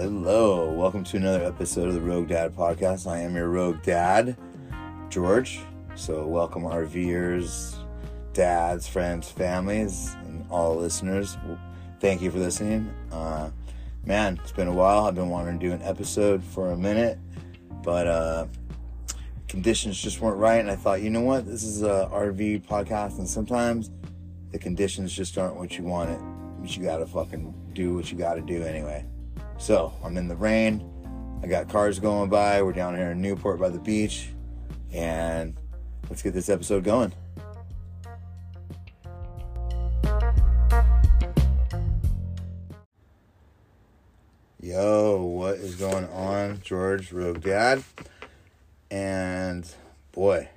Hello, welcome to another episode of the Rogue Dad podcast. I am your Rogue Dad, George. So, welcome RVers, dads, friends, families, and all listeners. Thank you for listening. Uh, man, it's been a while. I've been wanting to do an episode for a minute, but uh, conditions just weren't right. And I thought, you know what? This is a RV podcast, and sometimes the conditions just aren't what you want it. But you gotta fucking do what you gotta do anyway. So I'm in the rain. I got cars going by. We're down here in Newport by the beach. And let's get this episode going. Yo, what is going on? George Rogue Dad. And boy,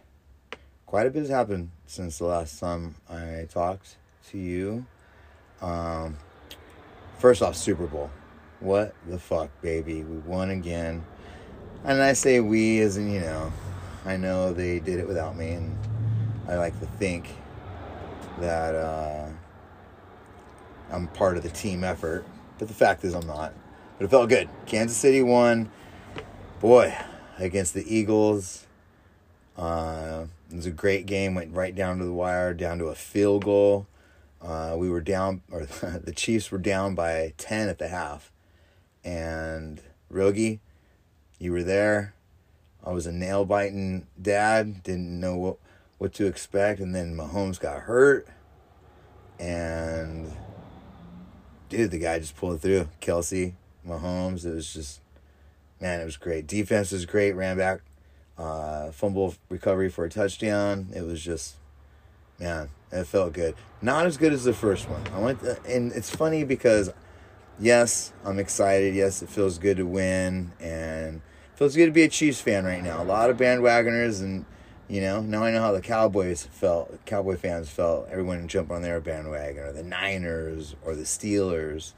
quite a bit has happened since the last time I talked to you. Um, first off, Super Bowl. What the fuck, baby? We won again. And I say we as in, you know, I know they did it without me, and I like to think that uh, I'm part of the team effort. But the fact is, I'm not. But it felt good. Kansas City won. Boy, against the Eagles. Uh, it was a great game. Went right down to the wire, down to a field goal. Uh, we were down, or the Chiefs were down by 10 at the half. And Rogie, you were there. I was a nail biting dad, didn't know what, what to expect. And then Mahomes got hurt. And dude, the guy just pulled through. Kelce, Mahomes, it was just, man, it was great. Defense was great, ran back, uh, fumble recovery for a touchdown. It was just, man, it felt good. Not as good as the first one. I went, to, and it's funny because, yes, I'm excited. Yes, it feels good to win, and feels good to be a Chiefs fan right now. A lot of bandwagoners, and you know, now I know how the Cowboys felt. Cowboy fans felt. Everyone jump on their bandwagon, or the Niners, or the Steelers.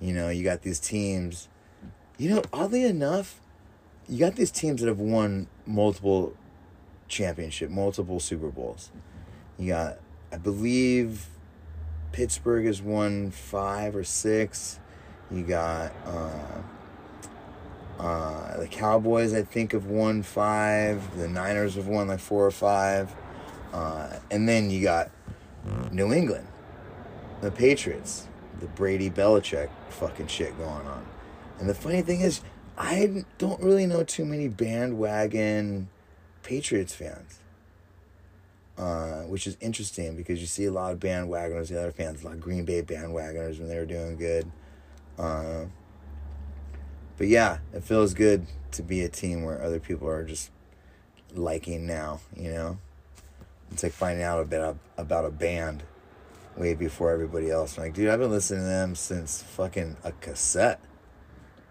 You know, you got these teams. You know, oddly enough, you got these teams that have won multiple championship, multiple Super Bowls. You got, I believe, Pittsburgh has won five or six. You got uh, uh, the Cowboys, I think, have won five. The Niners have won like four or five. Uh, and then you got New England, the Patriots, the Brady Belichick fucking shit going on. And the funny thing is, I don't really know too many bandwagon Patriots fans. Uh, which is interesting because you see a lot of bandwagoners, the other fans, a lot of Green Bay bandwagoners when they were doing good. Uh, but yeah, it feels good to be a team where other people are just liking now, you know? It's like finding out about, about a band way before everybody else. I'm like, dude, I've been listening to them since fucking a cassette.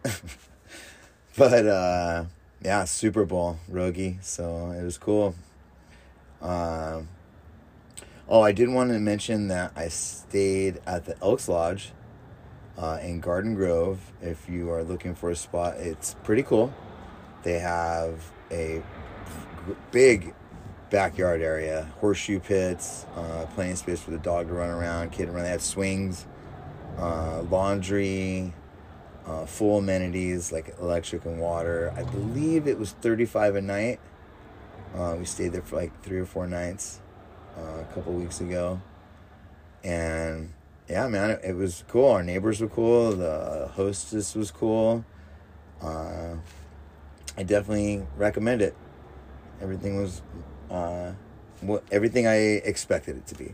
but uh, yeah, Super Bowl, Rogie. So it was cool. Uh, oh, I did want to mention that I stayed at the Elks Lodge uh, in Garden Grove. If you are looking for a spot, it's pretty cool. They have a big backyard area, horseshoe pits, uh, playing space for the dog to run around, kid to run. They had swings, uh, laundry, uh, full amenities like electric and water. I believe it was 35 a night. Uh, we stayed there for like three or four nights uh, a couple weeks ago. And yeah, man, it, was cool. Our neighbors were cool. The hostess was cool. Uh, I definitely recommend it. Everything was uh, what everything I expected it to be.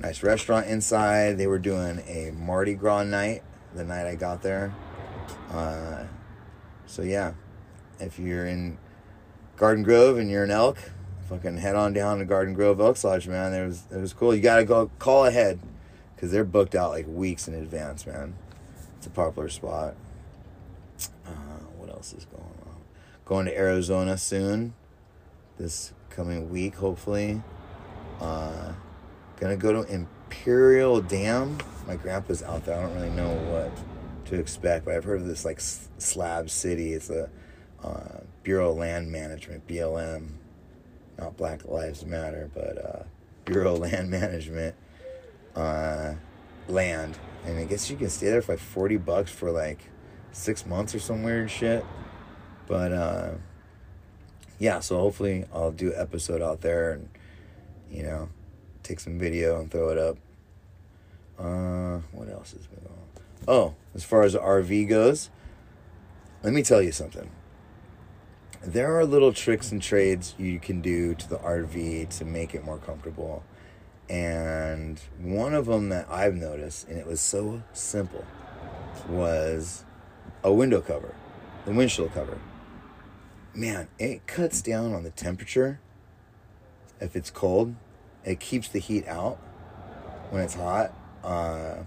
Nice restaurant inside. They were doing a Mardi Gras night the night I got there. Uh, so yeah, if you're in Garden Grove and you're an elk, fucking head on down to Garden Grove Elks Lodge, man. It was it was cool. You gotta go call ahead because they're booked out like weeks in advance, man. It's a popular spot. Uh, what else is going on? Going to Arizona soon. This coming week, hopefully. Uh, gonna go to Imperial Dam. My grandpa's out there. I don't really know what to expect, but I've heard of this like slab city. It's a uh, Bureau of Land Management, BLM, not Black Lives Matter, but uh, Bureau of Land Management uh, land, and I guess you can stay there for like forty bucks for like six months or some weird shit. But uh, yeah, so hopefully I'll do an episode out there and you know take some video and throw it up. Uh, what else has been on? Oh, as far as the RV goes, let me tell you something. There are little tricks and trades you can do to the RV to make it more comfortable. And one of them that I've noticed, and it was so simple, was a window cover, the windshield cover. Man, it cuts down on the temperature if it's cold. It keeps the heat out when it's hot. Uh,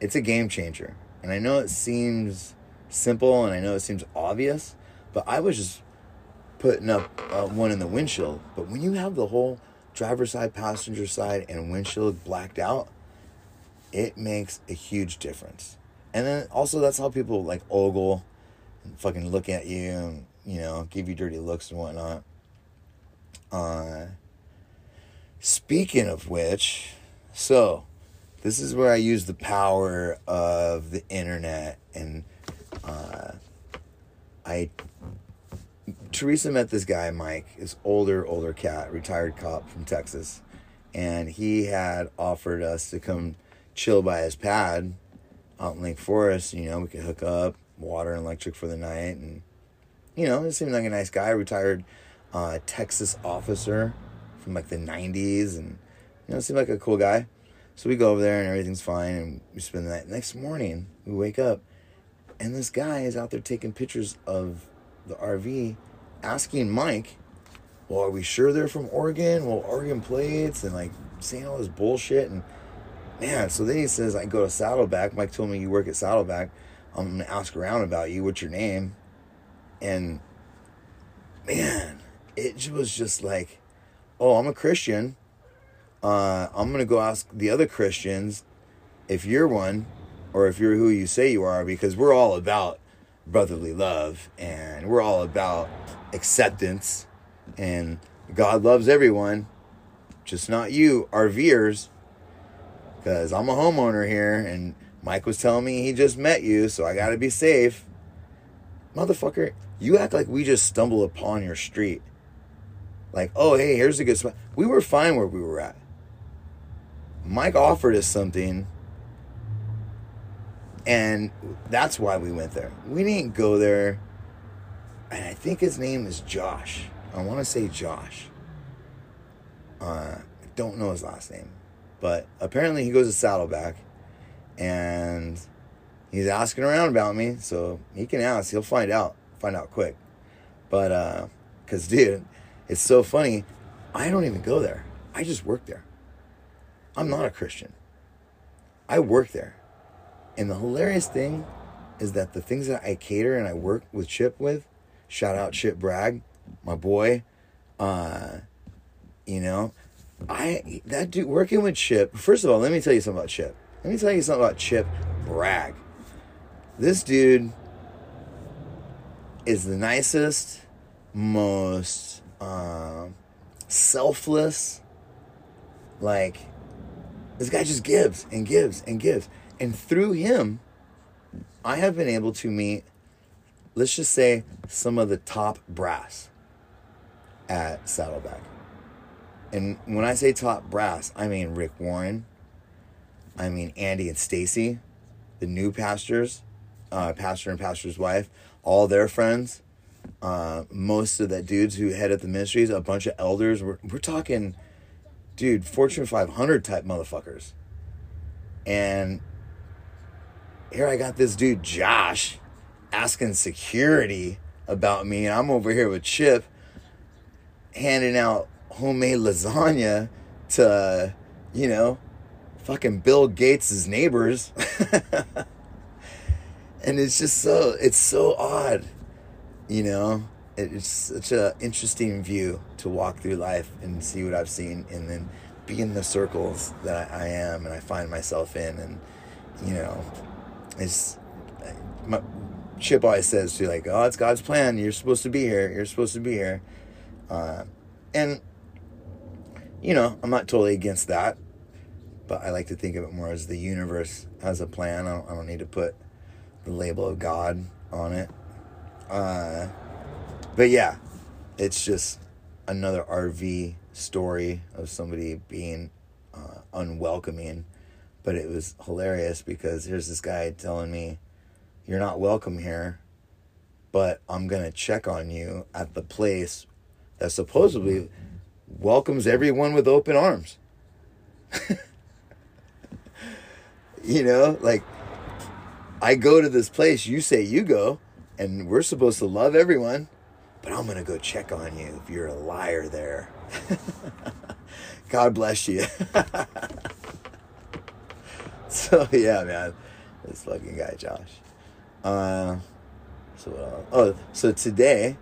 it's a game changer. And I know it seems simple and I know it seems obvious, but I was just putting up uh, one in the windshield. But when you have the whole driver's side, passenger side, and windshield blacked out, it makes a huge difference. And then also, that's how people like ogle and fucking look at you and, you know, give you dirty looks and whatnot. Uh, speaking of which, so this is where I use the power of the internet and uh, I Teresa met this guy Mike, this older older cat, retired cop from Texas, and he had offered us to come chill by his pad out in Lake Forest. You know, we could hook up water and electric for the night, and you know, he seemed like a nice guy, retired uh, Texas officer from like the '90s, and you know, seemed like a cool guy. So we go over there and everything's fine and we spend the night. Next morning, we wake up and this guy is out there taking pictures of the RV, asking Mike, Well, are we sure they're from Oregon? Well, Oregon plates and like saying all this bullshit. And man, so then he says, I go to Saddleback. Mike told me you work at Saddleback. I'm going to ask around about you. What's your name? And man, it was just like, Oh, I'm a Christian uh, I'm going to go ask the other Christians if you're one or if you're who you say you are, because we're all about brotherly love and we're all about acceptance and God loves everyone, just not you, RVers. Because I'm a homeowner here and Mike was telling me he just met you, so I got to be safe. Motherfucker, you act like we just stumbled upon your street. Like, oh, hey, here's a good spot. We were fine where we were at. Mike offered us something, and that's why we went there. We didn't go there, and I think his name is Josh. I want to say Josh. Uh, I don't know his last name, but apparently he goes to Saddleback, and he's asking around about me, so he can ask. He'll find out. Find out quick. But uh, cause dude, it's so funny. I don't even go there. I just work there. I'm not a Christian. I work there. And the hilarious thing is that the things that I cater and I work with Chip with, shout out Chip Bragg, my boy, uh, you know, I that dude working with Chip. First of all, let me tell you something about Chip. Let me tell you something about Chip Bragg. This dude is the nicest, most uh, selfless, like this guy just gives and gives and gives. And through him, I have been able to meet, let's just say, some of the top brass at Saddleback. And when I say top brass, I mean Rick Warren, I mean Andy and Stacy, the new pastors, uh, pastor and pastor's wife, all their friends, uh, most of the dudes who head up the ministries, a bunch of elders. We're, we're talking dude, Fortune 500 type motherfuckers. And here I got this dude, Josh, asking security about me. And I'm over here with Chip handing out homemade lasagna to, you know, fucking Bill Gates' neighbors. and it's just so, it's so odd, you know? it's such an interesting view to walk through life and see what I've seen and then be in the circles that I am and I find myself in and you know it's my Chip always says to like oh it's God's plan you're supposed to be here you're supposed to be here uh, and you know I'm not totally against that but I like to think of it more as the universe has a plan I don't, I don't need to put the label of God on it. Uh, but yeah, it's just another RV story of somebody being uh, unwelcoming. But it was hilarious because here's this guy telling me, You're not welcome here, but I'm going to check on you at the place that supposedly welcomes everyone with open arms. you know, like I go to this place, you say you go, and we're supposed to love everyone, but I'm going to go check on you if you're a liar there. God bless you. so, yeah, man. This fucking guy, Josh. Uh, so, uh, oh, so today,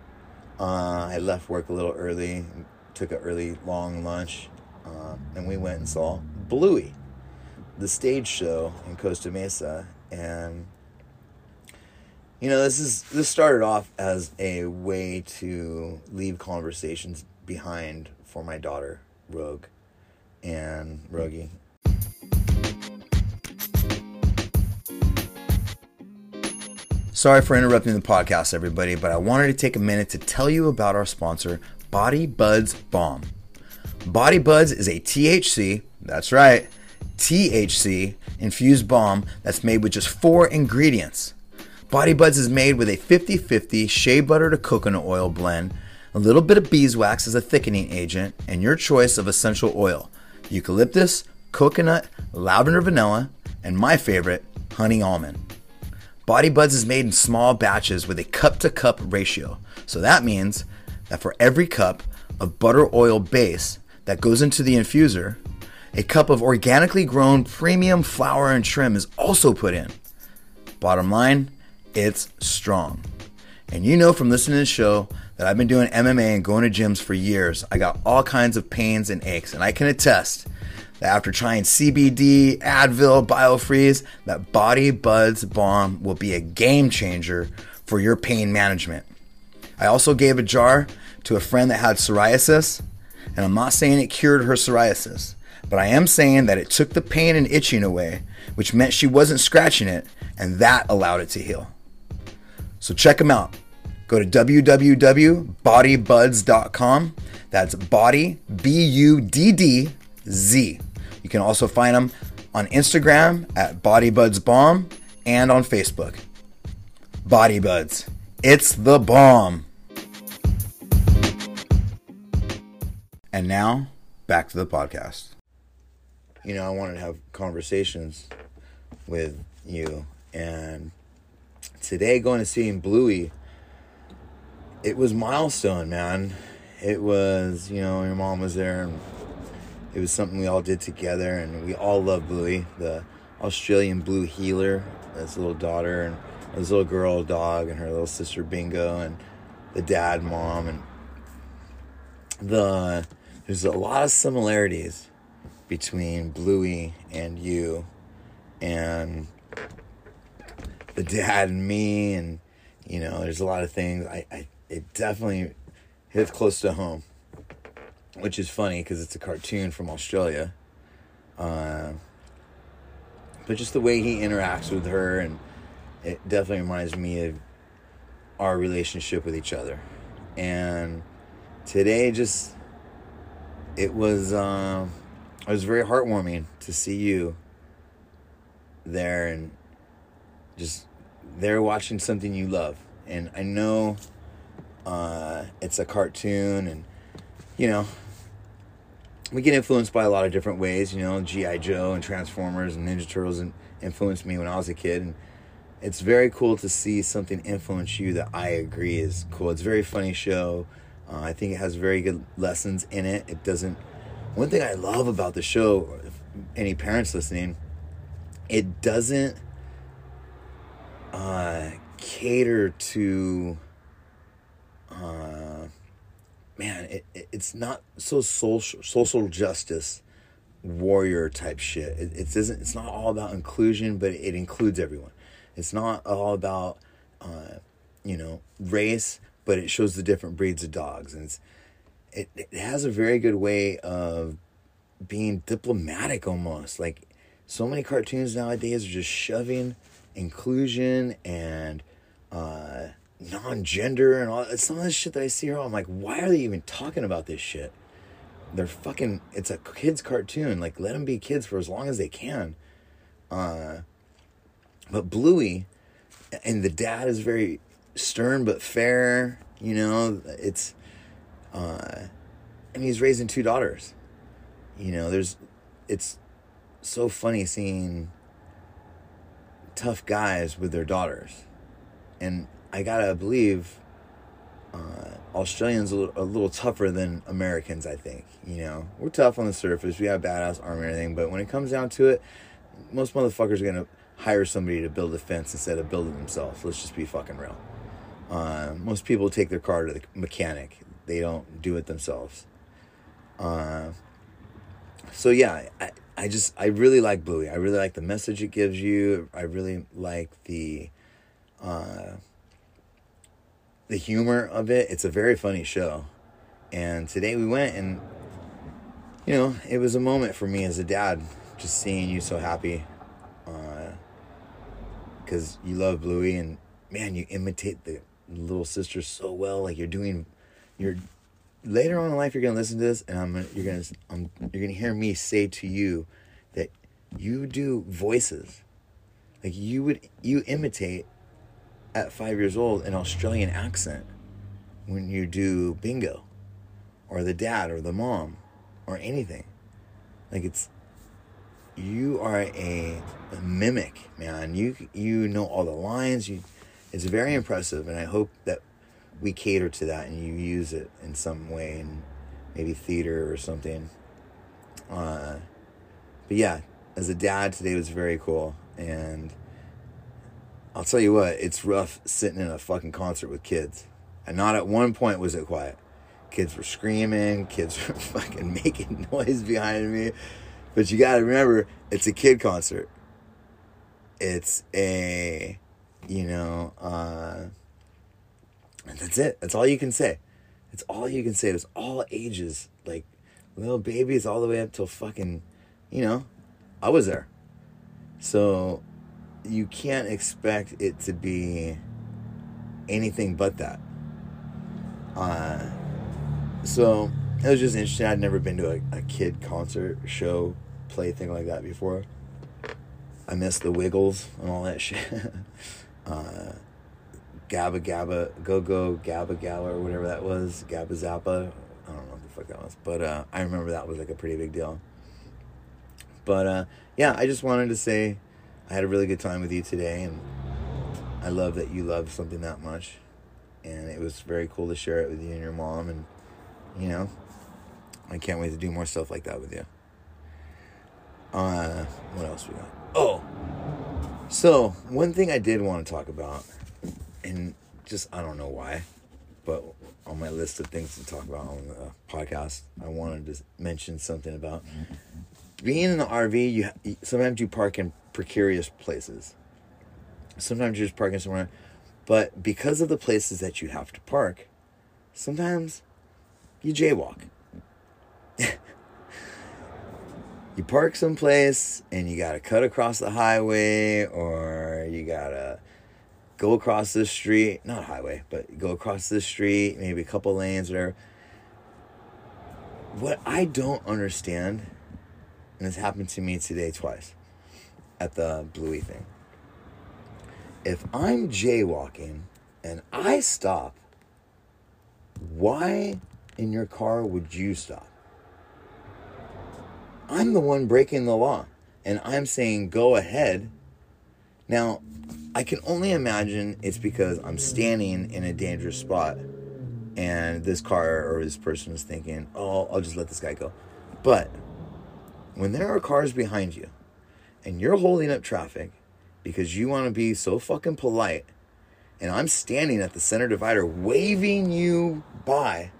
uh, I left work a little early, took an early, long lunch, uh, and we went and saw Bluey, the stage show in Costa Mesa. And you know, this is this started off as a way to leave conversations behind for my daughter, Rogue, and Rogie. Sorry for interrupting the podcast, everybody, but I wanted to take a minute to tell you about our sponsor, Body Buddz Balm. Body Buddz is a THC, that's right, THC infused balm that's made with just four ingredients Body Buddz is made with a 50 50 shea butter to coconut oil blend, a little bit of beeswax as a thickening agent, and your choice of essential oil eucalyptus, coconut, lavender vanilla, and my favorite, honey almond. Body Buddz is made in small batches with a cup to cup ratio. So that means that for every cup of butter oil base that goes into the infuser, a cup of organically grown premium flour and trim is also put in. Bottom line, it's strong. And you know from listening to the show that I've been doing MMA and going to gyms for years. I got all kinds of pains and aches, and I can attest after trying CBD, Advil, BioFreeze, that Body Buddz will be a game changer for your pain management. I also gave a jar to a friend that had psoriasis, and I'm not saying it cured her psoriasis, but I am saying that it took the pain and itching away, which meant she wasn't scratching it, and that allowed it to heal. So check them out. Go to www.bodybuddz.com. That's body, B U D D Z. You can also find them on Instagram at BodyBuddzBomb and on Facebook. BodyBuddz. It's the bomb. And now, back to the podcast. You know, I wanted to have conversations with you and today going to see Bluey, it was milestone, man. It was, you know, your mom was there and it was something we all did together and we all love Bluey, the Australian blue heeler, his little daughter and his little girl dog and her little sister Bingo and the dad, mom and the there's a lot of similarities between Bluey and you and the dad and me, and you know, there's a lot of things. I, I it definitely hits close to home, which is funny because it's a cartoon from Australia. Uh, but just the way he interacts with her, and it definitely reminds me of our relationship with each other. And today, just it was uh, it was very heartwarming to see you there and just they're watching something you love. And I know uh, it's a cartoon, and you know, we get influenced by a lot of different ways. You know, G.I. Joe and Transformers and Ninja Turtles and influenced me when I was a kid. And it's very cool to see something influence you that I agree is cool. It's a very funny show. Uh, I think it has very good lessons in it. It doesn't. One thing I love about the show, if any parents listening, it doesn't uh, cater to uh, man it, it, it's not so social social justice warrior type shit. It, it isn't it's not all about inclusion but it includes everyone. It's not all about uh, you know race but it shows the different breeds of dogs. And it's it, it has a very good way of being diplomatic almost. Like so many cartoons nowadays are just shoving inclusion and uh, non-gender and all some of this shit that I see here. I'm like, why are they even talking about this shit? They're fucking. It's a kids cartoon. Like, let them be kids for as long as they can. Uh, but Bluey, and the dad is very stern but fair. You know, it's. Uh, and he's raising two daughters. You know, there's, it's so funny seeing tough guys with their daughters. And I gotta believe uh, Australians a little, a little tougher than Americans, I think. You know, we're tough on the surface, we have badass armor and everything, but when it comes down to it, most motherfuckers are gonna hire somebody to build a fence instead of building themselves. Let's just be fucking real. Uh, most people take their car to the mechanic, they don't do it themselves. Uh, so yeah, I, I just I really like Bluey. I really like the message it gives you. I really like the uh, the humor of it. It's a very funny show. And today we went and you know, it was a moment for me as a dad just seeing you so happy. Uh, cuz you love Bluey and man, you imitate the little sister so well like you're doing you're later on in life you're gonna listen to this and I'm you're gonna I'm, you're gonna hear me say to you that you do voices like you would you imitate at five years old an Australian accent when you do bingo or the dad or the mom or anything. Like it's you are a, a mimic man. You you know all the lines. You it's very impressive and I hope that we cater to that and you use it in some way in maybe theater or something. Uh, but yeah, as a dad today was very cool and I'll tell you what, it's rough sitting in a fucking concert with kids. And not at one point was it quiet. Kids were screaming, kids were fucking making noise behind me. But you gotta remember, it's a kid concert. It's a, you know, uh, that's it. That's all you can say. It's all you can say. It was all ages, like little babies all the way up till fucking, you know, I was there. So you can't expect it to be anything but that. Uh, so it was just interesting. I'd never been to a, a kid concert show play thing like that before. I missed the Wiggles and all that shit. uh, Gabba Gabba Go Go Gabba Gala or whatever that was Gabba Zappa I don't know what the fuck that was but uh, I remember that was like a pretty big deal but uh, yeah I just wanted to say I had a really good time with you today and I love that you love something that much. And it was very cool to share it with you and your mom and you know I can't wait to do more stuff like that with you. Uh what else we got? Oh so one thing I did want to talk about and just I don't know why, but on my list of things to talk about on the podcast, I wanted to mention something about being in the RV. You sometimes you park in precarious places. Sometimes you're just parking somewhere, but because of the places that you have to park, sometimes you jaywalk. you park someplace and you gotta cut across the highway or you gotta go across this street, not highway, but go across this street, maybe a couple lanes, whatever. What I don't understand, and this happened to me today twice at the Bluey thing. If I'm jaywalking and I stop, why in your car would you stop? I'm the one breaking the law, and I'm saying go ahead. Now, I can only imagine it's because I'm standing in a dangerous spot and this car or this person is thinking, oh, I'll just let this guy go. But when there are cars behind you and you're holding up traffic because you want to be so fucking polite and I'm standing at the center divider waving you by,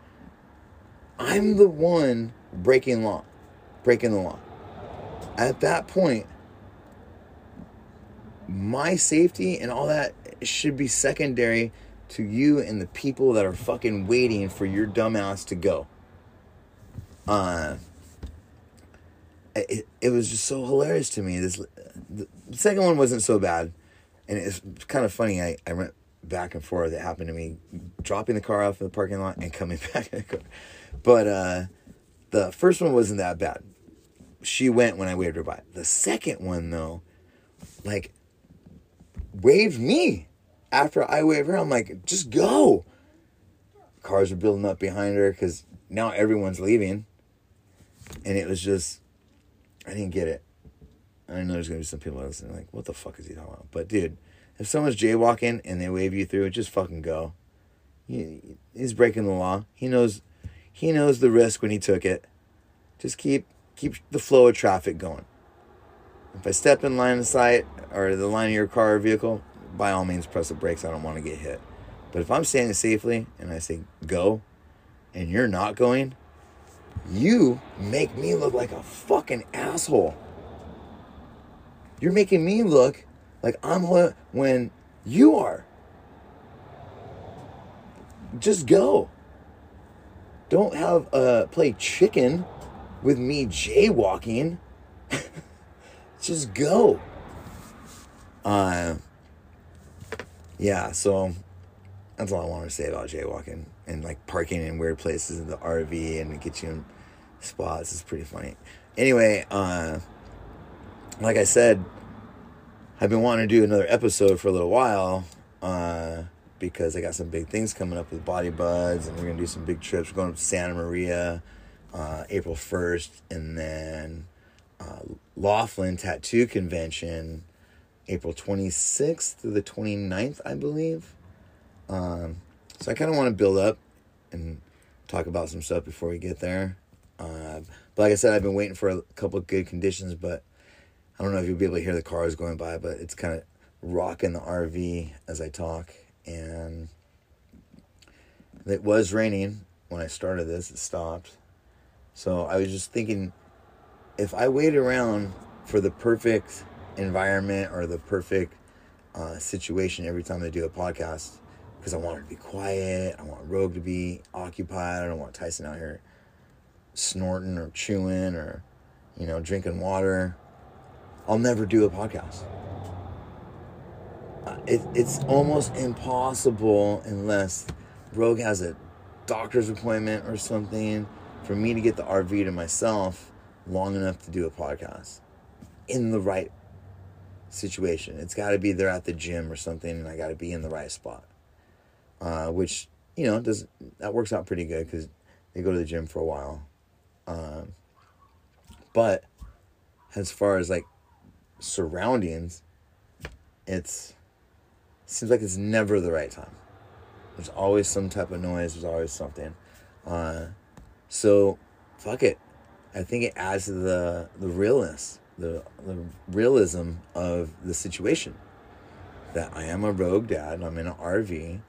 I'm the one breaking law, breaking the law. At that point, my safety and all that should be secondary to you and the people that are fucking waiting for your dumbass to go. Uh, it, it was just so hilarious to me. This the second one wasn't so bad, and it's kind of funny. I I went back and forth. It happened to me dropping the car off in the parking lot and coming back in the car. But uh, the first one wasn't that bad. She went when I waved her by. The second one though, like waved me after I waved her. I'm like, just go. Cars are building up behind her because now everyone's leaving. And it was just, I didn't get it. I know there's gonna be some people listening like, what the fuck is he talking about? But dude, if someone's jaywalking and they wave you through, just fucking go. He, he's breaking the law. He knows, he knows the risk when he took it. Just keep keep the flow of traffic going. If I step in line of sight or the line of your car or vehicle, by all means press the brakes. I don't want to get hit. But if I'm standing safely and I say go, and you're not going, you make me look like a fucking asshole. You're making me look like I'm what when you are. Just go. Don't have uh play chicken with me jaywalking. Just go. Uh yeah, so that's all I want to say about jaywalking and like parking in weird places in the RV and get you in spots is pretty funny. Anyway, uh, like I said, I've been wanting to do another episode for a little while uh, because I got some big things coming up with Body Buddz and we're gonna do some big trips. We're going to Santa Maria uh, April first, and then uh, Laughlin Tattoo Convention April 26th through the 29th, I believe. Um, so I kind of want to build up and talk about some stuff before we get there. Uh, but like I said, I've been waiting for a couple good conditions, but I don't know if you'll be able to hear the cars going by, but it's kind of rocking the RV as I talk. And it was raining when I started this, it stopped. So I was just thinking if I wait around for the perfect environment or the perfect uh, situation every time I do a podcast, because I want it to be quiet. I want Rogue to be occupied. I don't want Tyson out here snorting or chewing or, you know, drinking water. I'll never do a podcast. Uh, it, it's almost impossible unless Rogue has a doctor's appointment or something for me to get the RV to myself long enough to do a podcast in the right situation. It's got to be there at the gym or something, and I got to be in the right spot uh, which you know does that works out pretty good because they go to the gym for a while. Um, but as far as like surroundings, it's it seems like it's never the right time. There's always some type of noise. There's always something. Uh, so, fuck it. I think it adds to the the realness, the the realism of the situation. That I am a rogue dad. I'm in an RV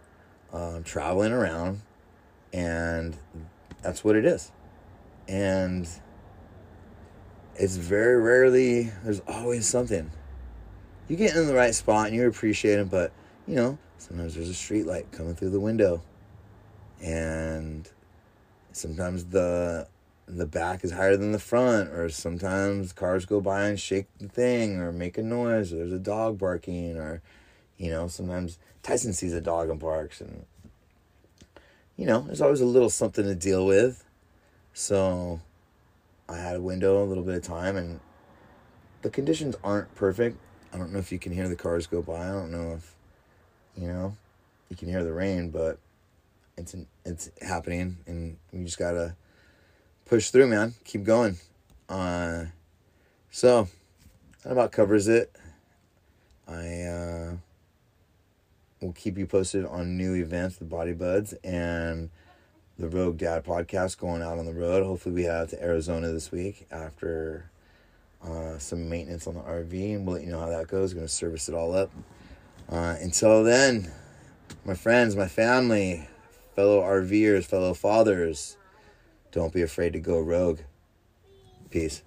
uh, traveling around, and that's what it is. And it's very rarely, there's always something. You get in the right spot and you appreciate it, but you know, sometimes there's a street light coming through the window, and sometimes the the back is higher than the front, or sometimes cars go by and shake the thing or make a noise, or there's a dog barking, or you know, sometimes Tyson sees a dog and barks, and you know, there's always a little something to deal with. So I had a window, a little bit of time, and the conditions aren't perfect. I don't know if you can hear the cars go by. I don't know if, you know, you can hear the rain, but it's it's happening, and you just gotta push through, man. Keep going. Uh, so that about covers it. I uh, We'll keep you posted on new events, the Body Buddz, and the Rogue Dad podcast going out on the road. Hopefully, we have to Arizona this week after uh, some maintenance on the RV, and we'll let you know how that goes. We're going to service it all up. Uh, until then, my friends, my family, fellow RVers, fellow fathers, don't be afraid to go rogue. Peace.